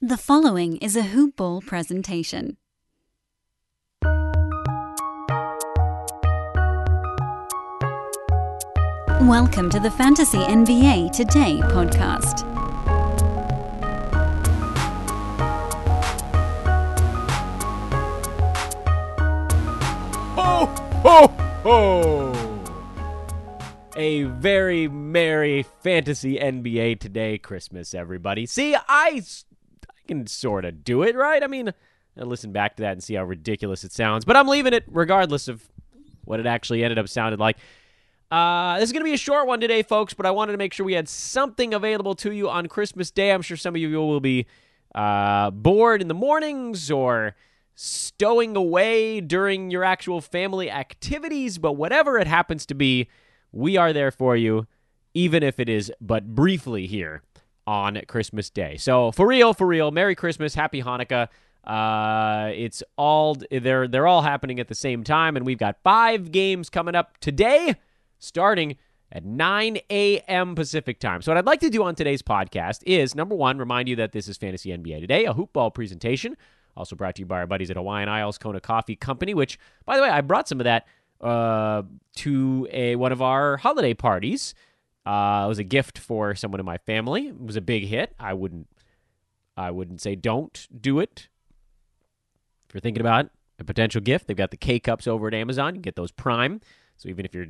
The following is a Hoop Ball presentation. Welcome to the Fantasy NBA Today podcast. Ho, ho! A very merry fantasy NBA today Christmas, everybody. See, I can sort of do it, right? I mean, I listen back to that and see how ridiculous it sounds, but I'm leaving it regardless of what it actually ended up sounding like. Uh, this is going to be a short one today, folks, but I wanted to make sure we had something available to you on Christmas Day. I'm sure some of you will be uh, bored in the mornings or stowing away during your actual family activities, but whatever it happens to be, we are there for you, even if it is but briefly here on Christmas Day. So for real, for real, Merry Christmas, Happy Hanukkah. Uh, it's all they're they're all happening at the same time, and we've got five games coming up today, starting at 9 a.m. Pacific time. So what I'd like to do on today's podcast is number one, remind you that this is Fantasy NBA Today, a hoopball presentation. Also brought to you by our buddies at Hawaiian Isles Kona Coffee Company, which, by the way, I brought some of that uh, to a one of our holiday parties. Uh, it was a gift for someone in my family. It was a big hit. I wouldn't, I wouldn't say don't do it. If you're thinking about a potential gift, they've got the K cups over at Amazon. You get those Prime. So even if you're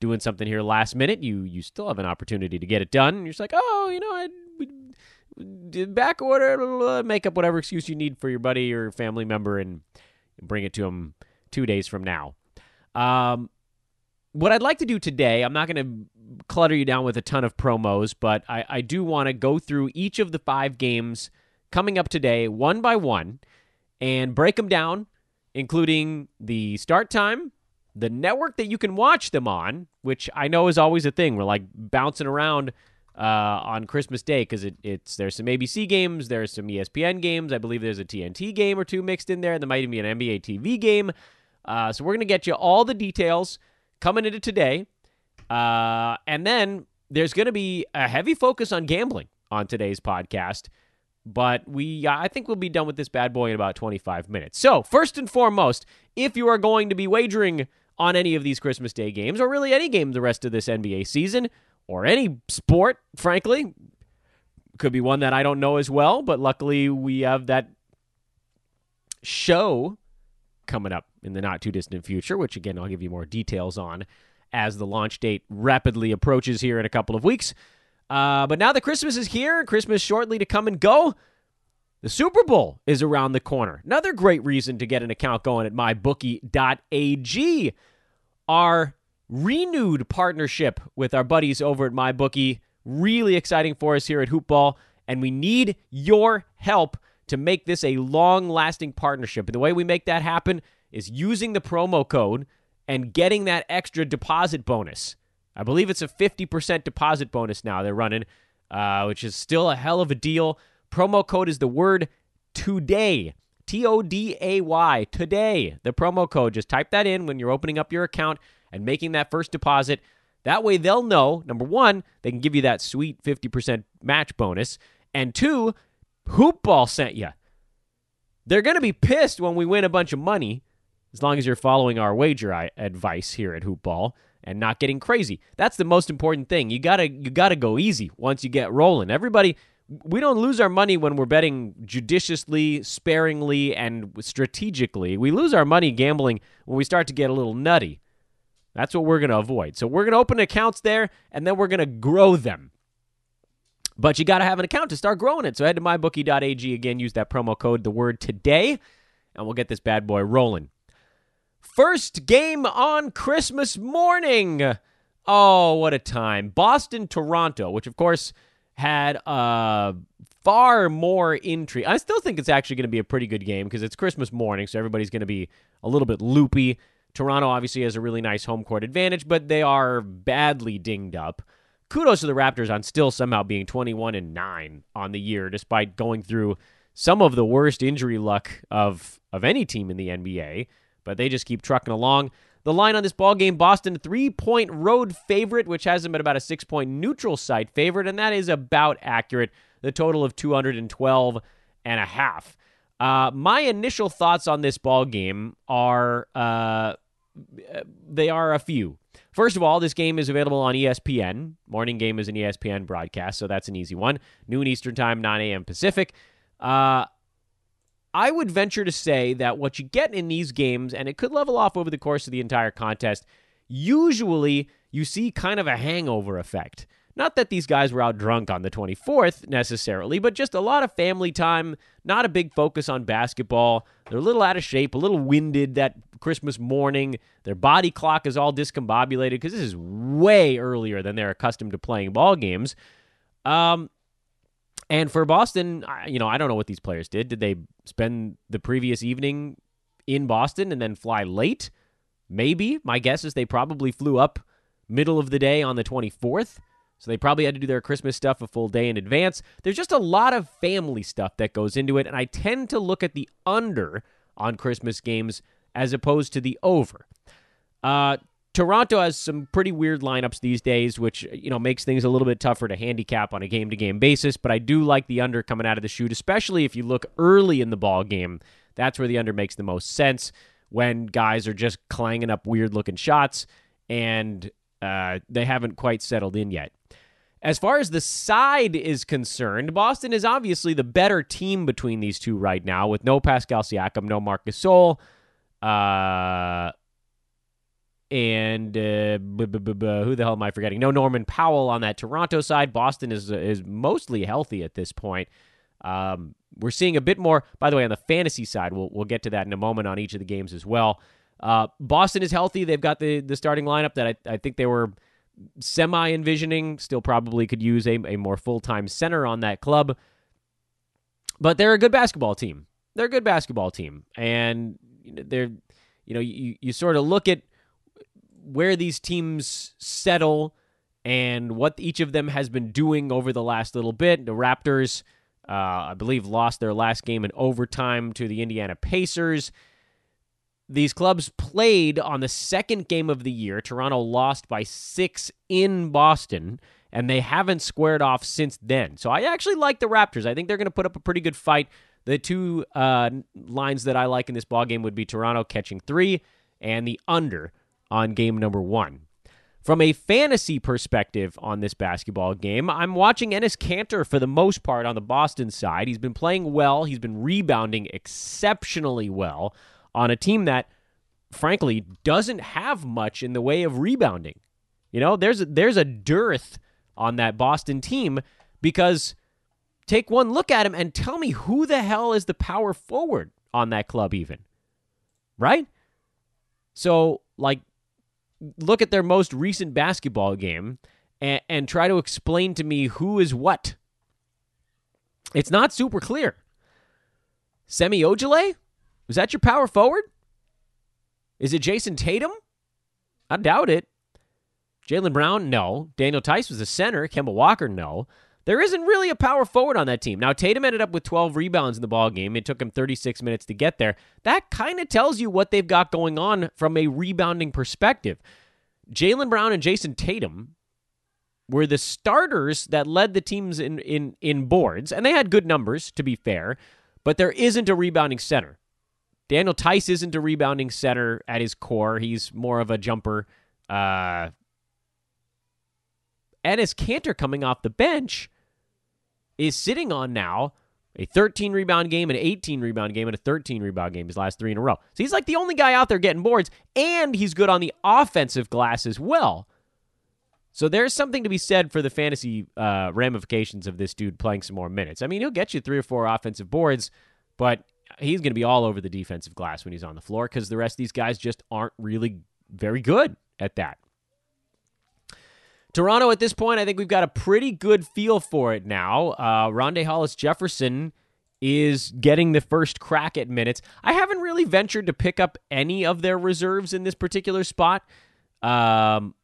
doing something here last minute, you you still have an opportunity to get it done. And you're just like, oh, you know, I back order, blah, blah, make up whatever excuse you need for your buddy or family member, and bring it to them two days from now. Um, what I'd like to do today, I'm not going to clutter you down with a ton of promos, but I, I do want to go through each of the five games coming up today, one by one, and break them down, including the start time, the network that you can watch them on, which I know is always a thing. We're like bouncing around uh, on Christmas Day because it, it's there's some ABC games, there's some ESPN games. I believe there's a TNT game or two mixed in there. There might even be an NBA TV game. Uh, so we're gonna get you all the details coming into today, uh, and then there's gonna be a heavy focus on gambling on today's podcast. But we, I think we'll be done with this bad boy in about 25 minutes. So first and foremost, if you are going to be wagering on any of these Christmas Day games, or really any game the rest of this NBA season, or any sport, frankly. Could be one that I don't know as well, but luckily we have that show coming up in the not too distant future, which again I'll give you more details on as the launch date rapidly approaches here in a couple of weeks. Uh, but now that Christmas is here, Christmas shortly to come and go, the Super Bowl is around the corner. Another great reason to get an account going at mybookie.ag. Our renewed partnership with our buddies over at MyBookie. Really exciting for us here at Hoopball, and we need your help to make this a long lasting partnership. And the way we make that happen is using the promo code and getting that extra deposit bonus. I believe it's a 50% deposit bonus now they're running, uh, which is still a hell of a deal. Promo code is the word today. T O D A Y, today. The promo code. Just type that in when you're opening up your account and making that first deposit. That way they'll know, number one, they can give you that sweet 50% match bonus. And two, Hoopball sent you. They're going to be pissed when we win a bunch of money, as long as you're following our wager advice here at Hoopball and not getting crazy. That's the most important thing. You gotta you gotta go easy once you get rolling. Everybody, we don't lose our money when we're betting judiciously, sparingly, and strategically. We lose our money gambling when we start to get a little nutty. That's what we're to avoid. So we're to open accounts there, and then we're to grow them. But you got to have an account to start growing it. So head to mybookie.ag again, use that promo code, the word today, and we'll get this bad boy rolling. First game on Christmas morning. Oh, what a time. Boston, Toronto, which of course had uh, far more intrigue. I still think it's actually going to be a pretty good game because it's Christmas morning, so everybody's going to be a little bit loopy. Toronto obviously has a really nice home court advantage, but they are badly dinged up. Kudos to the Raptors on still somehow being 21 and 9 on the year despite going through some of the worst injury luck of of any team in the NBA, but they just keep trucking along. The line on this ball game, Boston three-point road favorite, which has them at about a six-point neutral site favorite, and that is about accurate. The total of 212 and a half. Uh, my initial thoughts on this ball game are uh, they are a few. First of all, this game is available on ESPN. Morning game is an ESPN broadcast, so that's an easy one. Noon Eastern Time, 9 a.m. Pacific. Uh, I would venture to say that what you get in these games, and it could level off over the course of the entire contest, usually you see kind of a hangover effect. Not that these guys were out drunk on the 24th necessarily, but just a lot of family time, not a big focus on basketball. They're a little out of shape, a little winded that Christmas morning. Their body clock is all discombobulated because this is way earlier than they're accustomed to playing ball games. Um, and for Boston, you know, I don't know what these players did. Did they spend the previous evening in Boston and then fly late? Maybe. My guess is they probably flew up middle of the day on the 24th. So they probably had to do their Christmas stuff a full day in advance. There's just a lot of family stuff that goes into it, and I tend to look at the under on Christmas games as opposed to the over. Uh, Toronto has some pretty weird lineups these days, which you know makes things a little bit tougher to handicap on a game-to-game basis. But I do like the under coming out of the chute, especially if you look early in the ball game. That's where the under makes the most sense when guys are just clanging up weird-looking shots and uh, they haven't quite settled in yet. As far as the side is concerned, Boston is obviously the better team between these two right now, with no Pascal Siakam, no Marc Gasol, uh, and uh, b- b- b- who the hell am I forgetting? No Norman Powell on that Toronto side. Boston is is mostly healthy at this point. Um, we're seeing a bit more. By the way, on the fantasy side, we'll we'll get to that in a moment on each of the games as well. Uh, Boston is healthy. They've got the the starting lineup that I, I think they were semi envisioning. Still probably could use a, a more full time center on that club. But they're a good basketball team. They're a good basketball team. And they're, you know, you, you sort of look at where these teams settle and what each of them has been doing over the last little bit. The Raptors, uh, I believe, lost their last game in overtime to the Indiana Pacers. These clubs played on the second game of the year. Toronto lost by six in Boston, and they haven't squared off since then. So I actually like the Raptors. I think they're going to put up a pretty good fight. The two uh, lines that I like in this ball game would be Toronto catching three and the under on game number one. From a fantasy perspective on this basketball game, I'm watching Enes Kanter for the most part on the Boston side. He's been playing well, he's been rebounding exceptionally well on a team that, frankly, doesn't have much in the way of rebounding. You know, there's a, there's a dearth on that Boston team because take one look at him and tell me who the hell is the power forward on that club, even. Right? So, like, look at their most recent basketball game and, and try to explain to me who is what. It's not super clear. Semi Ojeleye? Was that your power forward? Is it Jayson Tatum? I doubt it. Jaylen Brown? No. Daniel Theis was a center. Kemba Walker? No. There isn't really a power forward on that team. Now, Tatum ended up with 12 rebounds in the ball game. It took him 36 minutes to get there. That kind of tells you what they've got going on from a rebounding perspective. Jaylen Brown and Jayson Tatum were the starters that led the teams in, in, in boards, and they had good numbers, to be fair, but there isn't a rebounding center. Daniel Theis isn't a rebounding center at his core. He's more of a jumper. Uh, Enes Kanter coming off the bench is sitting on now a 13 rebound game, an 18 rebound game, and a 13 rebound game his last three in a row. So he's like the only guy out there getting boards, and he's good on the offensive glass as well. So there's something to be said for the fantasy uh, ramifications of this dude playing some more minutes. I mean, he'll get you three or four offensive boards, but he's going to be all over the defensive glass when he's on the floor because the rest of these guys just aren't really very good at that. Toronto at this point, I think we've got a pretty good feel for it now. Uh, Rondae Hollis Jefferson is getting the first crack at minutes. I haven't really ventured to pick up any of their reserves in this particular spot um,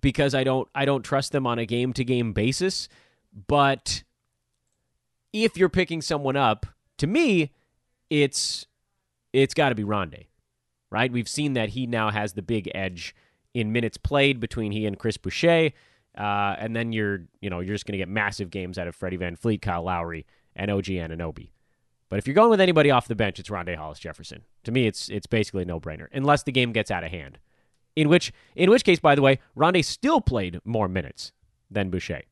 because I don't I don't trust them on a game to game basis. But if you're picking someone up, to me, it's it's got to be Rondae, right? We've seen that he now has the big edge in minutes played between he and Chris Boucher, uh, and then you're you know you're just going to get massive games out of Freddie VanVleet, Kyle Lowry, and OG Anunoby. But if you're going with anybody off the bench, it's Rondae Hollis Jefferson. To me, it's it's basically a no brainer, unless the game gets out of hand. In which in which case, by the way, Rondae still played more minutes than Boucher.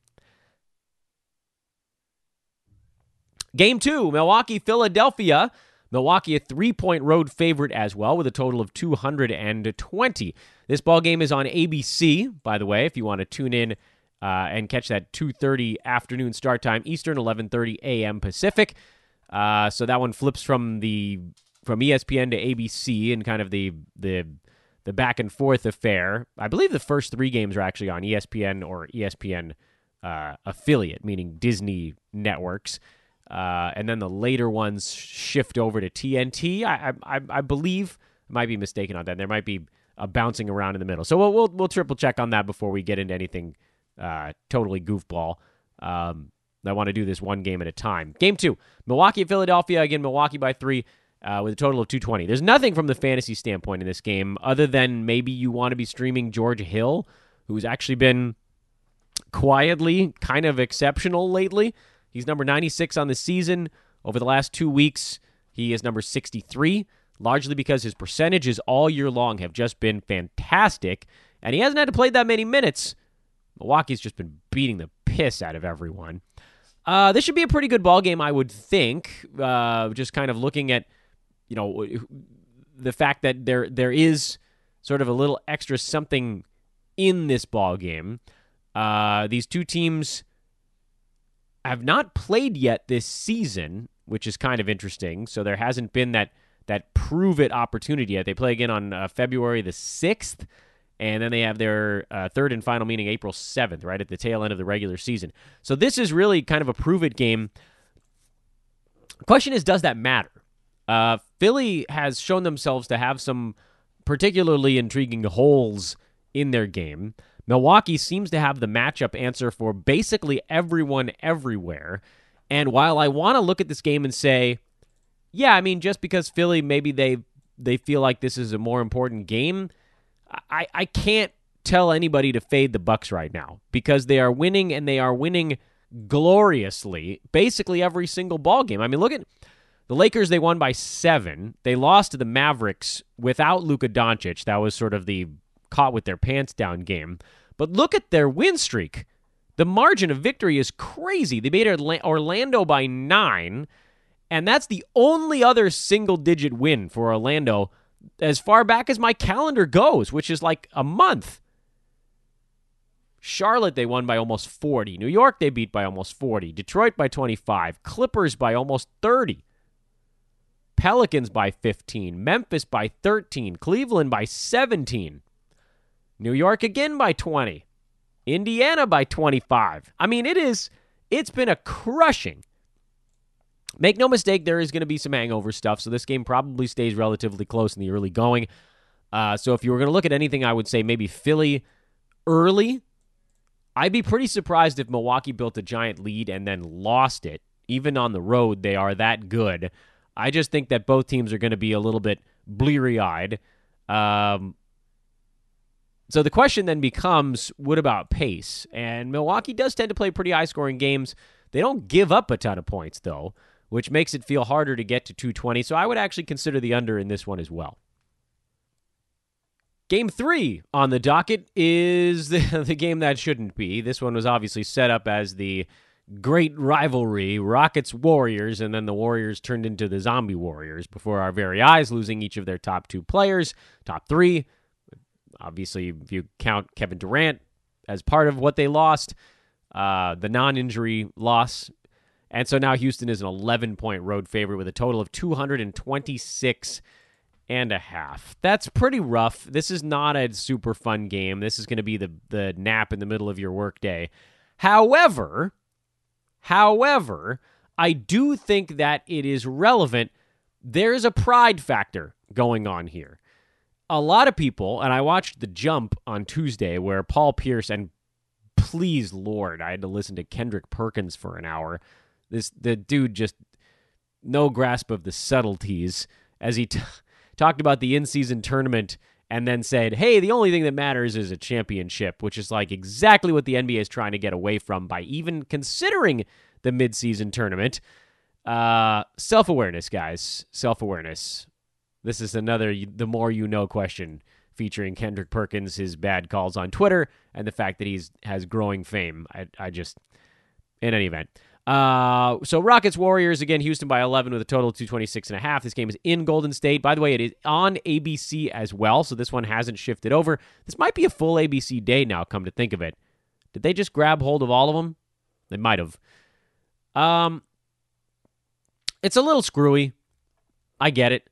Game two, Milwaukee, Philadelphia. Milwaukee, a three point road favorite as well, with a total of 220. This ball game is on ABC, by the way, if you want to tune in uh, and catch that 2.30 afternoon start time Eastern, 11.30 a.m. Pacific. Uh, so that one flips from the from ESPN to ABC and kind of the the the back and forth affair. I believe the first three games are actually on ESPN or ESPN uh, affiliate, meaning Disney networks. Uh, and then the later ones shift over to TNT. I, I, I believe I might be mistaken on that. There might be a bouncing around in the middle. So we'll we'll, we'll triple check on that before we get into anything uh, totally goofball. Um, I want to do this one game at a time. Game two, Milwaukee Philadelphia. Again, Milwaukee by three. Uh, with a total of 220. There's nothing from the fantasy standpoint in this game other than maybe you want to be streaming George Hill, who's actually been quietly kind of exceptional lately. He's number 96 on the season. Over the last two weeks, he is number 63, largely because his percentages all year long have just been fantastic, and he hasn't had to play that many minutes. Milwaukee's just been beating the piss out of everyone. Uh, this should be a pretty good ball game, I would think. Uh, just kind of looking at, you know, the fact that there there is sort of a little extra something in this ball game. Uh, these two teams have not played yet this season, which is kind of interesting. So there hasn't been that that prove it opportunity yet. They play again on uh, February the sixth, and then they have their uh, third and final meeting April seventh, right at the tail end of the regular season. So this is really kind of a prove it game. Question is, does that matter? Uh, Philly has shown themselves to have some particularly intriguing holes in their game. Milwaukee seems to have the matchup answer for basically everyone everywhere. And while I want to look at this game and say, yeah, I mean, just because Philly maybe they they feel like this is a more important game, I, I can't tell anybody to fade the Bucks right now because they are winning and they are winning gloriously basically every single ball game. I mean, look at the Lakers, they won by seven. They lost to the Mavericks without Luka Doncic. That was sort of the caught with their pants down game. But look at their win streak. The margin of victory is crazy. They beat Orlando by nine, and that's the only other single digit win for Orlando as far back as my calendar goes, which is like a month. Charlotte, they won by almost 40. New York, they beat by almost 40. Detroit by 25. Clippers by almost 30. Pelicans by 15. Memphis by 13. Cleveland by 17. New York again by 20. Indiana by 25. I mean, it is it's been a crushing. Make no mistake, there is going to be some hangover stuff, so this game probably stays relatively close in the early going. Uh, so if you were going to look at anything, I would say maybe Philly early. I'd be pretty surprised if Milwaukee built a giant lead and then lost it. Even on the road, they are that good. I just think that both teams are going to be a little bit bleary eyed. Um, so the question then becomes what about pace? And Milwaukee does tend to play pretty high scoring games. They don't give up a ton of points, though, which makes it feel harder to get to 220. So I would actually consider the under in this one as well. Game three on the docket is the, the game that shouldn't be. This one was obviously set up as the great rivalry Rockets Warriors, and then the Warriors turned into the Zombie Warriors before our very eyes, losing each of their top two players, top three Obviously, if you count Kevin Durant as part of what they lost, uh, the non injury loss. And so now Houston is an 11 point road favorite with a total of 226 and a half. That's pretty rough. This is not a super fun game. This is going to be the, the nap in the middle of your workday. However, however, I do think that it is relevant. There's a pride factor going on here a lot of people, and I watched The Jump on Tuesday where Paul Pierce, and please, Lord, I had to listen to Kendrick Perkins for an hour. This The dude just no grasp of the subtleties as he t- talked about the in season tournament and then said, hey, the only thing that matters is a championship, which is like exactly what the NBA is trying to get away from by even considering the mid-season tournament. Uh, Self awareness, guys. Self awareness. This is another the more you know question featuring Kendrick Perkins, his bad calls on Twitter, and the fact that he's has growing fame. I, I just, in any event. Uh, so Rockets Warriors again, Houston by 11 with a total of 226 and a half. This game is in Golden State. By the way, it is on ABC as well, so this one hasn't shifted over. This might be a full ABC day now. Come to think of it, did they just grab hold of all of them? They might have. Um, it's a little screwy. I get it.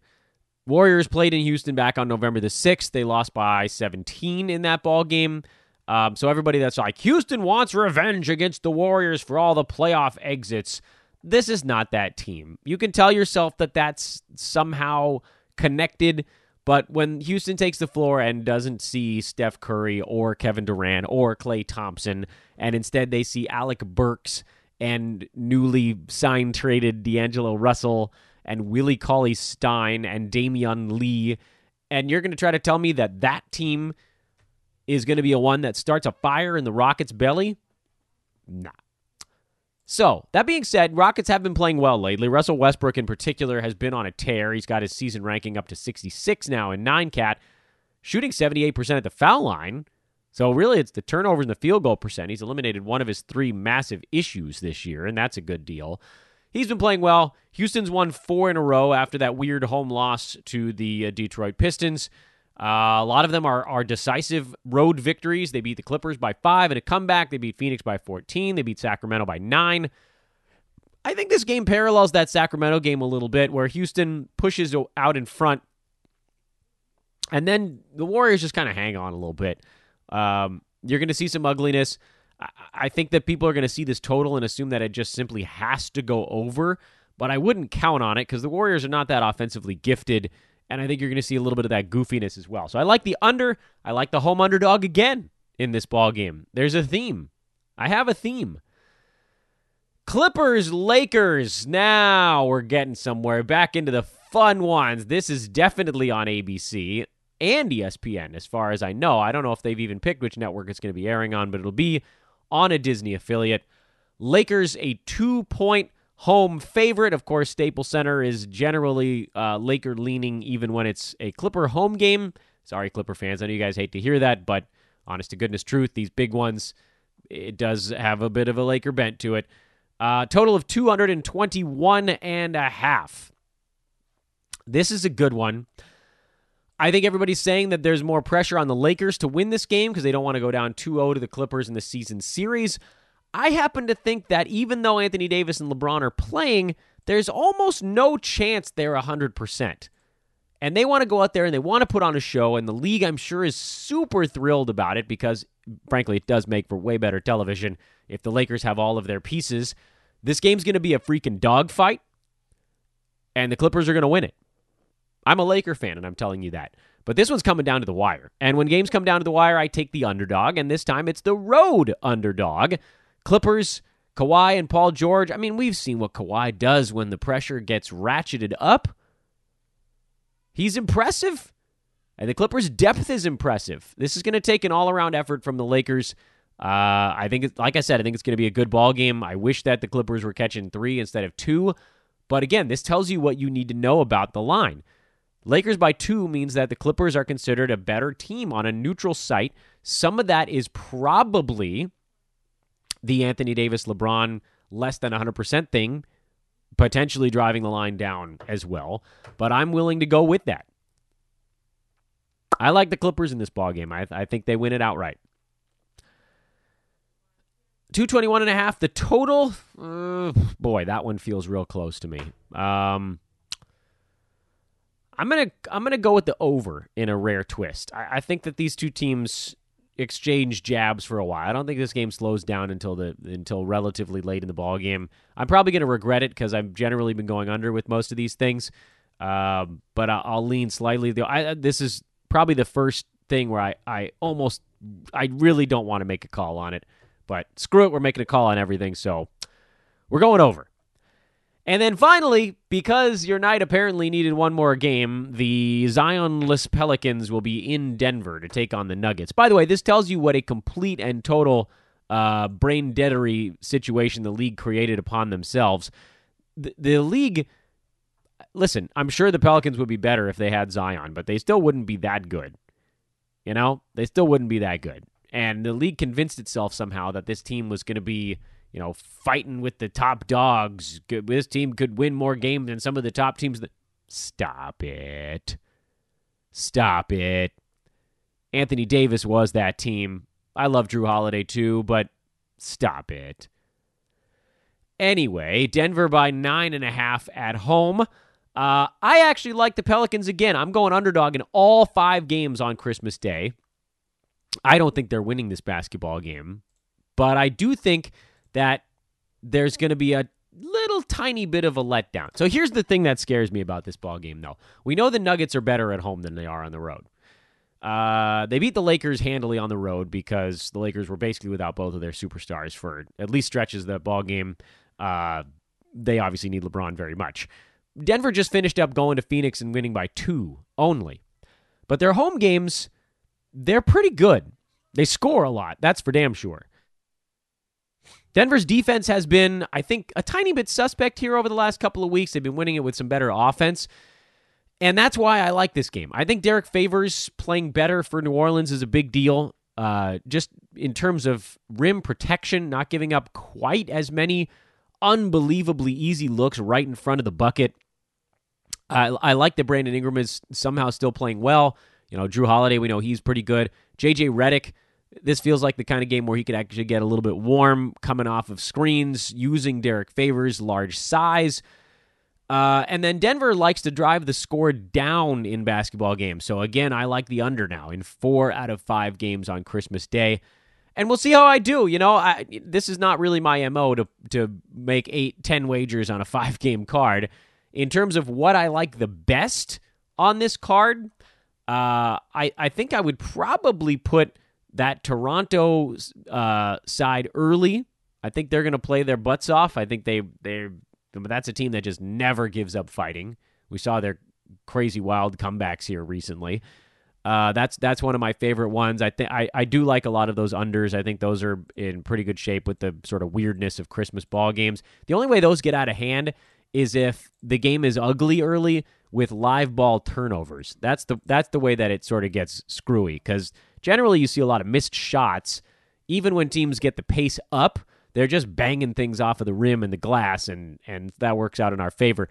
Warriors played in Houston back on November the 6th. They lost by 17 in that ball game. Um, so everybody that's like, Houston wants revenge against the Warriors for all the playoff exits. This is not that team. You can tell yourself that that's somehow connected, but when Houston takes the floor and doesn't see Steph Curry or Kevin Durant or Klay Thompson, and instead they see Alec Burks and newly signed traded D'Angelo Russell and Willie Cauley Stein and Damion Lee. And you're going to try to tell me that that team is going to be a one that starts a fire in the Rockets' belly? Nah. So, that being said, Rockets have been playing well lately. Russell Westbrook, in particular, has been on a tear. He's got his season ranking up to 66 now in 9 cat, shooting 78% at the foul line. So, really, it's the turnovers and the field goal percent. He's eliminated one of his three massive issues this year, and that's a good deal he's been playing well. Houston's won four in a row after that weird home loss to the uh, Detroit Pistons. Uh, a lot of them are, are decisive road victories. They beat the Clippers by five in a comeback. They beat Phoenix by 14. They beat Sacramento by nine. I think this game parallels that Sacramento game a little bit, where Houston pushes out in front, and then the Warriors just kind of hang on a little bit. Um, you're going to see some ugliness. I think that people are going to see this total and assume that it just simply has to go over, but I wouldn't count on it because the Warriors are not that offensively gifted, and I think you're going to see a little bit of that goofiness as well. So I like the under. I like the home underdog again in this ball game. There's a theme. I have a theme. Clippers, Lakers. Now we're getting somewhere. Back into the fun ones. This is definitely on ABC and ESPN, as far as I know. I don't know if they've even picked which network it's going to be airing on, but it'll be on a Disney affiliate. Lakers a two point home favorite. Of course, Staples Center is generally uh, Laker leaning even when it's a Clipper home game. Sorry, Clipper fans. I know you guys hate to hear that, but honest to goodness truth, these big ones, it does have a bit of a Laker bent to it. Uh, total of 221 and a half. This is a good one. I think everybody's saying that there's more pressure on the Lakers to win this game because they don't want to go down 2 0 to the Clippers in the season series. I happen to think that even though Anthony Davis and LeBron are playing, there's almost no chance they're 100%. And they want to go out there and they want to put on a show, and the league, I'm sure, is super thrilled about it because, frankly, it does make for way better television if the Lakers have all of their pieces. This game's going to be a freaking dogfight, and the Clippers are going to win it. I'm a Laker fan, and I'm telling you that. But this one's coming down to the wire. And when games come down to the wire, I take the underdog, and this time it's the road underdog. Clippers, Kawhi, and Paul George. I mean, we've seen what Kawhi does when the pressure gets ratcheted up. He's impressive. And the Clippers' depth is impressive. This is going to take an all around effort from the Lakers. Uh, I think, like I said, I think it's going to be a good ball game. I wish that the Clippers were catching three instead of two. But again, this tells you what you need to know about the line. Lakers by two means that the Clippers are considered a better team on a neutral site. Some of that is probably the Anthony Davis LeBron less than 100% thing, potentially driving the line down as well. But I'm willing to go with that. I like the Clippers in this ball game. I, I think they win it outright. 221 and a half. The total, uh, boy, that one feels real close to me. Um, I'm gonna I'm gonna go with the over in a rare twist. I, I, think that these two teams exchange jabs for a while. I don't think this game slows down until the until relatively late in the ball game. I'm probably gonna regret it because I've generally been going under with most of these things. Um, but I, will lean slightly. I, this is probably the first thing where I, I almost I really don't want to make a call on it. But screw it, we're making a call on everything, so we're going over. And then finally, because your night apparently needed one more game, the Zionless Pelicans will be in Denver to take on the Nuggets. By the way, this tells you what a complete and total uh, brain deadery situation the league created upon themselves. the, the league. Listen, I'm sure the Pelicans would be better if they had Zion, but they still wouldn't be that good. You know, they still wouldn't be that good. And the league convinced itself somehow that this team was going to be, you know, fighting with the top dogs. This team could win more games than some of the top teams. That stop it, stop it. Anthony Davis was that team. I love Jrue Holiday too, but stop it. Anyway, Denver by nine and a half at home. Uh, I actually like the Pelicans again. I'm going underdog in all five games on Christmas Day. I don't think they're winning this basketball game, but I do think that there's going to be a little tiny bit of a letdown. So here's the thing that scares me about this ball game, though. We know the Nuggets are better at home than they are on the road. Uh, they beat the Lakers handily on the road because the Lakers were basically without both of their superstars for at least stretches of the ball game. Uh, they obviously need LeBron very much. Denver just finished up going to Phoenix and winning by two only. But their home games, they're pretty good. They score a lot. That's for damn sure. Denver's defense has been, I think, a tiny bit suspect here over the last couple of weeks. They've been winning it with some better offense. And that's why I like this game. I think Derrick Favors playing better for New Orleans is a big deal. Uh, just in terms of rim protection, not giving up quite as many unbelievably easy looks right in front of the bucket. I, I like that Brandon Ingram is somehow still playing well. You know, Jrue Holiday, we know he's pretty good. JJ Redick, this feels like the kind of game where he could actually get a little bit warm coming off of screens, using Derrick Favors' large size. Uh, and then Denver likes to drive the score down in basketball games. So again, I like the under now in four out of five games on Christmas Day and we'll see how I do. You know, I, this is not really my mo to to make eight, ten wagers on a five game card. In terms of what I like the best on this card, uh, I I think I would probably put that Toronto uh, side early. I think they're going to play their butts off. I think they they that's a team that just never gives up fighting. We saw their crazy wild comebacks here recently. Uh, that's that's one of my favorite ones. I think I, do like a lot of those unders. I think those are in pretty good shape with the sort of weirdness of Christmas ball games. The only way those get out of hand is if the game is ugly early with live ball turnovers. That's the that's the way that it sort of gets screwy because generally you see a lot of missed shots. Even when teams get the pace up, they're just banging things off of the rim and the glass, and and that works out in our favor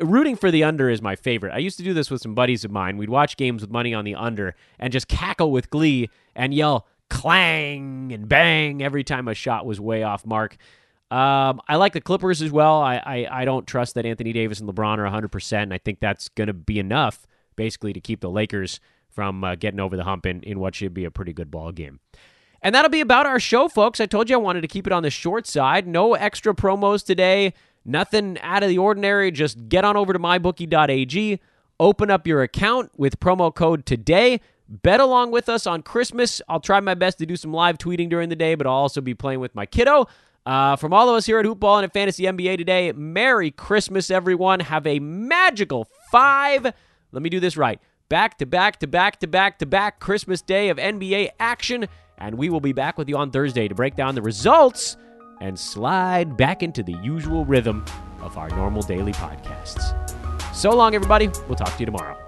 rooting for the under is my favorite. I used to do this with some buddies of mine. We'd watch games with money on the under and just cackle with glee and yell clang and bang every time a shot was way off mark. Um, I like the Clippers as well. I, I, I don't trust that Anthony Davis and LeBron are 100%, and I think that's going to be enough, basically, to keep the Lakers from uh, getting over the hump in, in what should be a pretty good ball game. And that'll be about our show, folks. I told you I wanted to keep it on the short side. No extra promos today. Nothing out of the ordinary. Just get on over to mybookie.ag, open up your account with promo code today. Bet along with us on Christmas. I'll try my best to do some live tweeting during the day, but I'll also be playing with my kiddo. Uh, from all of us here at Hoopball and at Fantasy NBA today, Merry Christmas, everyone. Have a magical five. Let me do this right. Back to back to back to back to back Christmas Day of NBA action. And we will be back with you on Thursday to break down the results and slide back into the usual rhythm of our normal daily podcasts. So long, everybody. We'll talk to you tomorrow.